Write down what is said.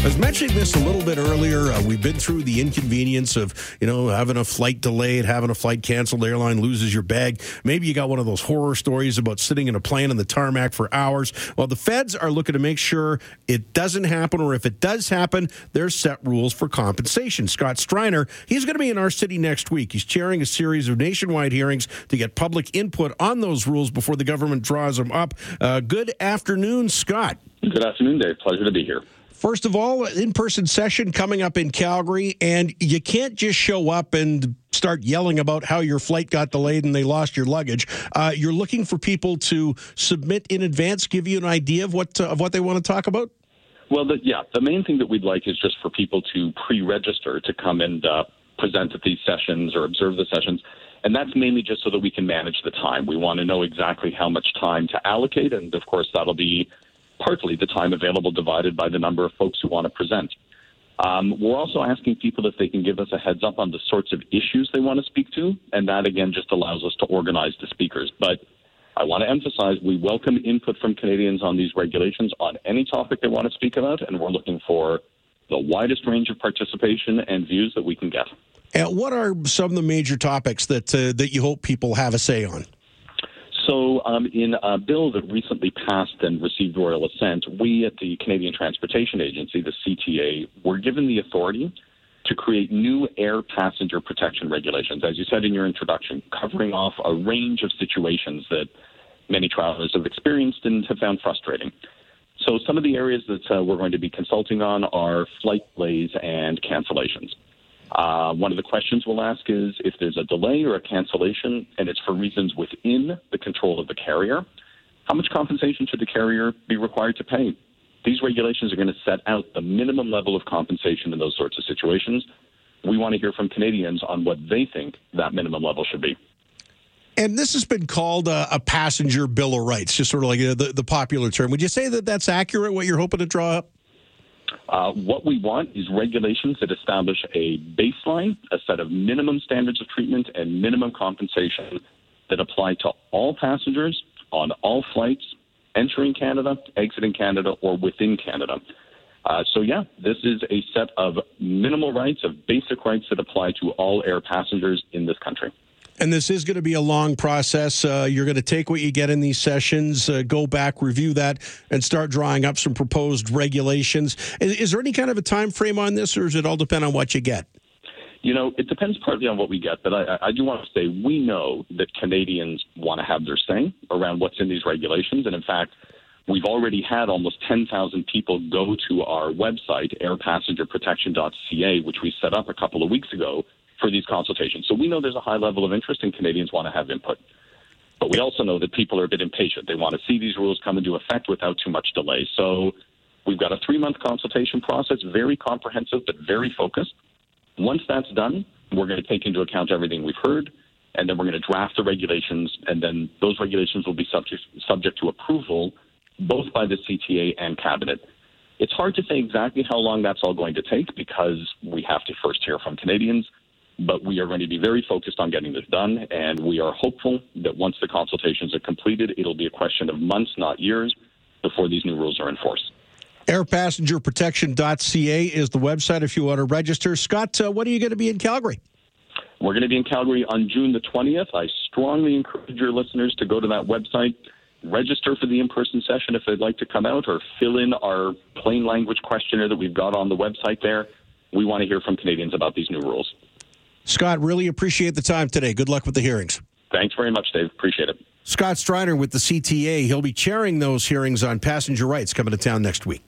I was mentioning this a little bit earlier. Uh, we've been through the inconvenience of, you know, having a flight delayed, having a flight canceled, airline loses your bag. Maybe you got one of those horror stories about sitting in a plane on the tarmac for hours. Well, the feds are looking to make sure it doesn't happen, or if it does happen, there's set rules for compensation. Scott Streiner, he's going to be in our city next week. He's chairing a series of nationwide hearings to get public input on those rules before the government draws them up. Uh, good afternoon, Scott. Good afternoon, Dave. Pleasure to be here. First of all, in person session coming up in Calgary, and you can't just show up and start yelling about how your flight got delayed and they lost your luggage. Uh, you're looking for people to submit in advance, give you an idea of what uh, of what they want to talk about. Well, the, yeah, the main thing that we'd like is just for people to pre-register to come and uh, present at these sessions or observe the sessions. And that's mainly just so that we can manage the time. We want to know exactly how much time to allocate, and of course, that'll be partly the time available divided by the number of folks who want to present. Um, we're also asking people if they can give us a heads up on the sorts of issues they want to speak to, and that again just allows us to organize the speakers. But I want to emphasize we welcome input from Canadians on these regulations on any topic they want to speak about, and we're looking for the widest range of participation and views that we can get. And what are some of the major topics that uh, that you hope people have a say on? So, um, in a bill that recently passed and received royal assent, we at the Canadian Transportation Agency, the CTA, were given the authority to create new air passenger protection regulations, as you said in your introduction, covering off a range of situations that many travelers have experienced and have found frustrating. So, some of the areas that uh, we're going to be consulting on are flight delays and cancellations. Uh, one of the questions we'll ask is if there's a delay or a cancellation and it's for reasons within the control of the carrier, how much compensation should the carrier be required to pay? These regulations are going to set out the minimum level of compensation in those sorts of situations. We want to hear from Canadians on what they think that minimum level should be. And this has been called a, a passenger bill of rights, just sort of like the, the popular term. Would you say that that's accurate, what you're hoping to draw up? Uh, what we want is regulations that establish a baseline, a set of minimum standards of treatment and minimum compensation that apply to all passengers on all flights entering Canada, exiting Canada, or within Canada. Uh, so, yeah, this is a set of minimal rights, of basic rights that apply to all air passengers in this country. And this is going to be a long process. Uh, you're going to take what you get in these sessions, uh, go back, review that, and start drawing up some proposed regulations. Is, is, there any kind of a time frame on this, or does it all depend on what you get? You know, it depends partly on what we get, but I, I do want to say we know that Canadians want to have their say around what's in these regulations, and in fact. We've already had almost 10,000 people go to our website, airpassengerprotection.ca, which we set up a couple of weeks ago for these consultations. So we know there's a high level of interest and Canadians want to have input. But we also know that people are a bit impatient. They want to see these rules come into effect without too much delay. So we've got a three month consultation process, very comprehensive but very focused. Once that's done, we're going to take into account everything we've heard, and then we're going to draft the regulations, and then those regulations will be subject, subject to approval both by the CTA and Cabinet. It's hard to say exactly how long that's all going to take because we have to first hear from Canadians but we are going to be very focused on getting this done, and we are hopeful that once the consultations are completed, it'll be a question of months, not years, before these new rules are enforced. AirPassengerProtection.ca is the website if you want to register. Scott, uh, when are you going to be in Calgary? We're going to be in Calgary on June the 20th. I strongly encourage your listeners to go to that website, register for the in person session if they'd like to come out, or fill in our plain language questionnaire that we've got on the website there. We want to hear from Canadians about these new rules. Scott, really appreciate the time today. Good luck with the hearings. Thanks very much, Dave. Appreciate it. Scott Streiner with the CTA. He'll be chairing those hearings on passenger rights coming to town next week.